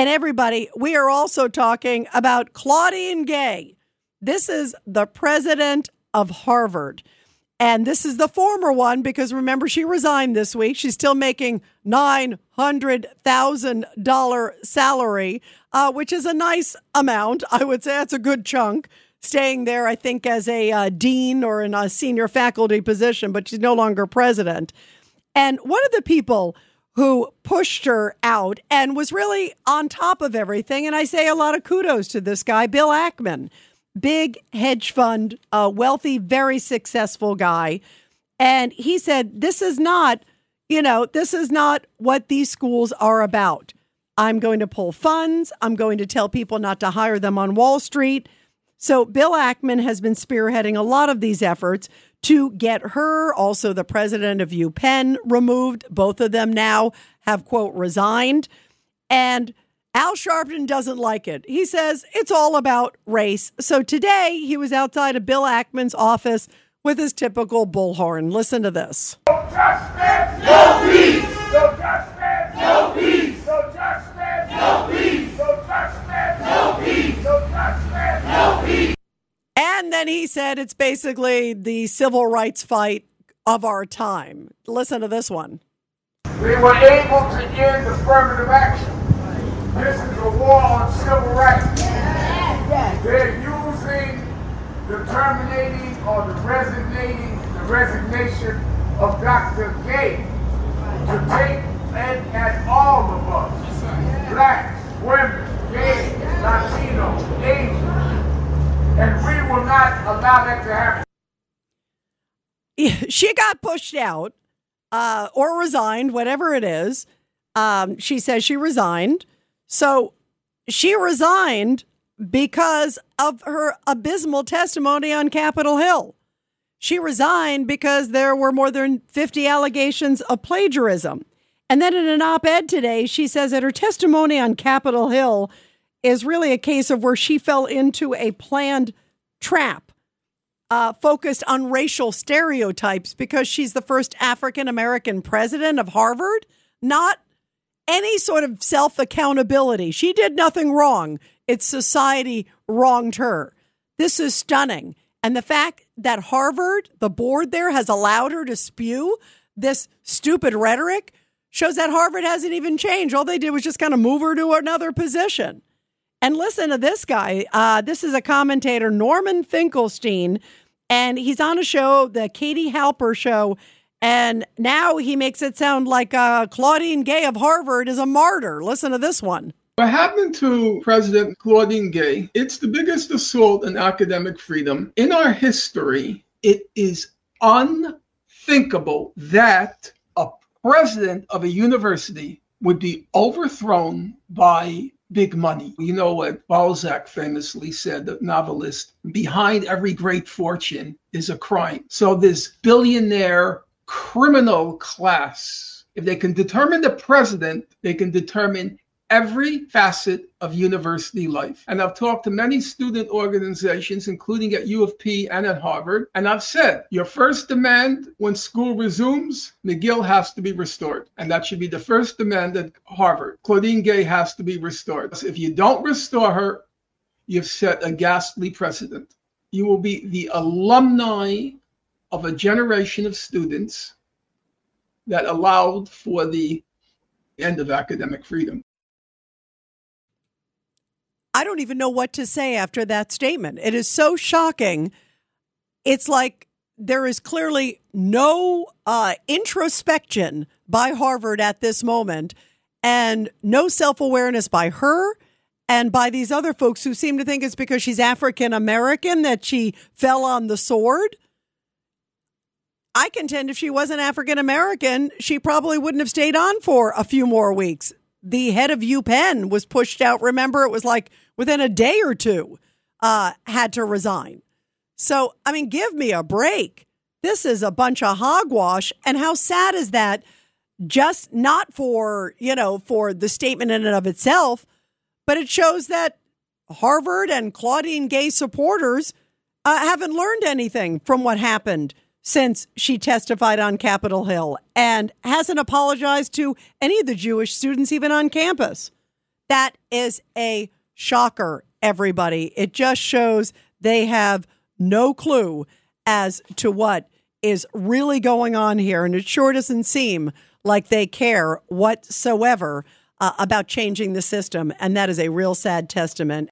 And everybody, we are also talking about Claudine Gay. This is the president of Harvard. And this is the former one because remember, she resigned this week. She's still making $900,000 salary, uh, which is a nice amount. I would say that's a good chunk. Staying there, I think, as a uh, dean or in a senior faculty position, but she's no longer president. And one of the people who pushed her out and was really on top of everything, and I say a lot of kudos to this guy, Bill Ackman big hedge fund, uh, wealthy, very successful guy. And he said, This is not, you know, this is not what these schools are about. I'm going to pull funds. I'm going to tell people not to hire them on Wall Street. So Bill Ackman has been spearheading a lot of these efforts to get her, also the president of UPenn, removed. Both of them now have, quote, resigned. And Al Sharpton doesn't like it. He says it's all about race. So today he was outside of Bill Ackman's office with his typical bullhorn. Listen to this. No justice, no peace. No justice, no peace. No justice, no peace. No justice, no peace. No justice, no peace. And then he said it's basically the civil rights fight of our time. Listen to this one. We were able to end affirmative action. This is a war on civil rights. They're using the terminating or the resignating, the resignation of Dr. Gay to take at, at all of us, blacks, women, gay, Latino, Asian, and we that to happen. She got pushed out uh, or resigned, whatever it is. Um, she says she resigned. So she resigned because of her abysmal testimony on Capitol Hill. She resigned because there were more than 50 allegations of plagiarism. And then in an op ed today, she says that her testimony on Capitol Hill is really a case of where she fell into a planned trap uh, focused on racial stereotypes because she's the first African American president of Harvard, not any sort of self accountability. She did nothing wrong. It's society wronged her. This is stunning. And the fact that Harvard, the board there, has allowed her to spew this stupid rhetoric shows that Harvard hasn't even changed. All they did was just kind of move her to another position. And listen to this guy. Uh, this is a commentator, Norman Finkelstein, and he's on a show, the Katie Halper show and now he makes it sound like uh, Claudine Gay of Harvard is a martyr. Listen to this one. What happened to President Claudine Gay? It's the biggest assault on academic freedom in our history. It is unthinkable that a president of a university would be overthrown by big money. You know what Balzac famously said, the novelist, behind every great fortune is a crime. So this billionaire criminal class. If they can determine the president, they can determine every facet of university life. And I've talked to many student organizations, including at U of P and at Harvard, and I've said your first demand when school resumes, Magill has to be restored. And that should be the first demand at Harvard. Claudine Gay has to be restored. If you don't restore her, you've set a ghastly precedent. You will be the alumni of a generation of students that allowed for the end of academic freedom. I don't even know what to say after that statement. It is so shocking. It's like there is clearly no uh, introspection by Harvard at this moment and no self awareness by her and by these other folks who seem to think it's because she's African American that she fell on the sword. I contend if she wasn't African American, she probably wouldn't have stayed on for a few more weeks. The head of UPenn was pushed out. Remember, it was like within a day or two, uh, had to resign. So, I mean, give me a break. This is a bunch of hogwash. And how sad is that? Just not for, you know, for the statement in and of itself, but it shows that Harvard and Claudine Gay supporters uh, haven't learned anything from what happened since she testified on Capitol Hill and hasn't apologized to any of the Jewish students, even on campus. That is a shocker, everybody. It just shows they have no clue as to what is really going on here. And it sure doesn't seem like they care whatsoever uh, about changing the system. And that is a real sad testament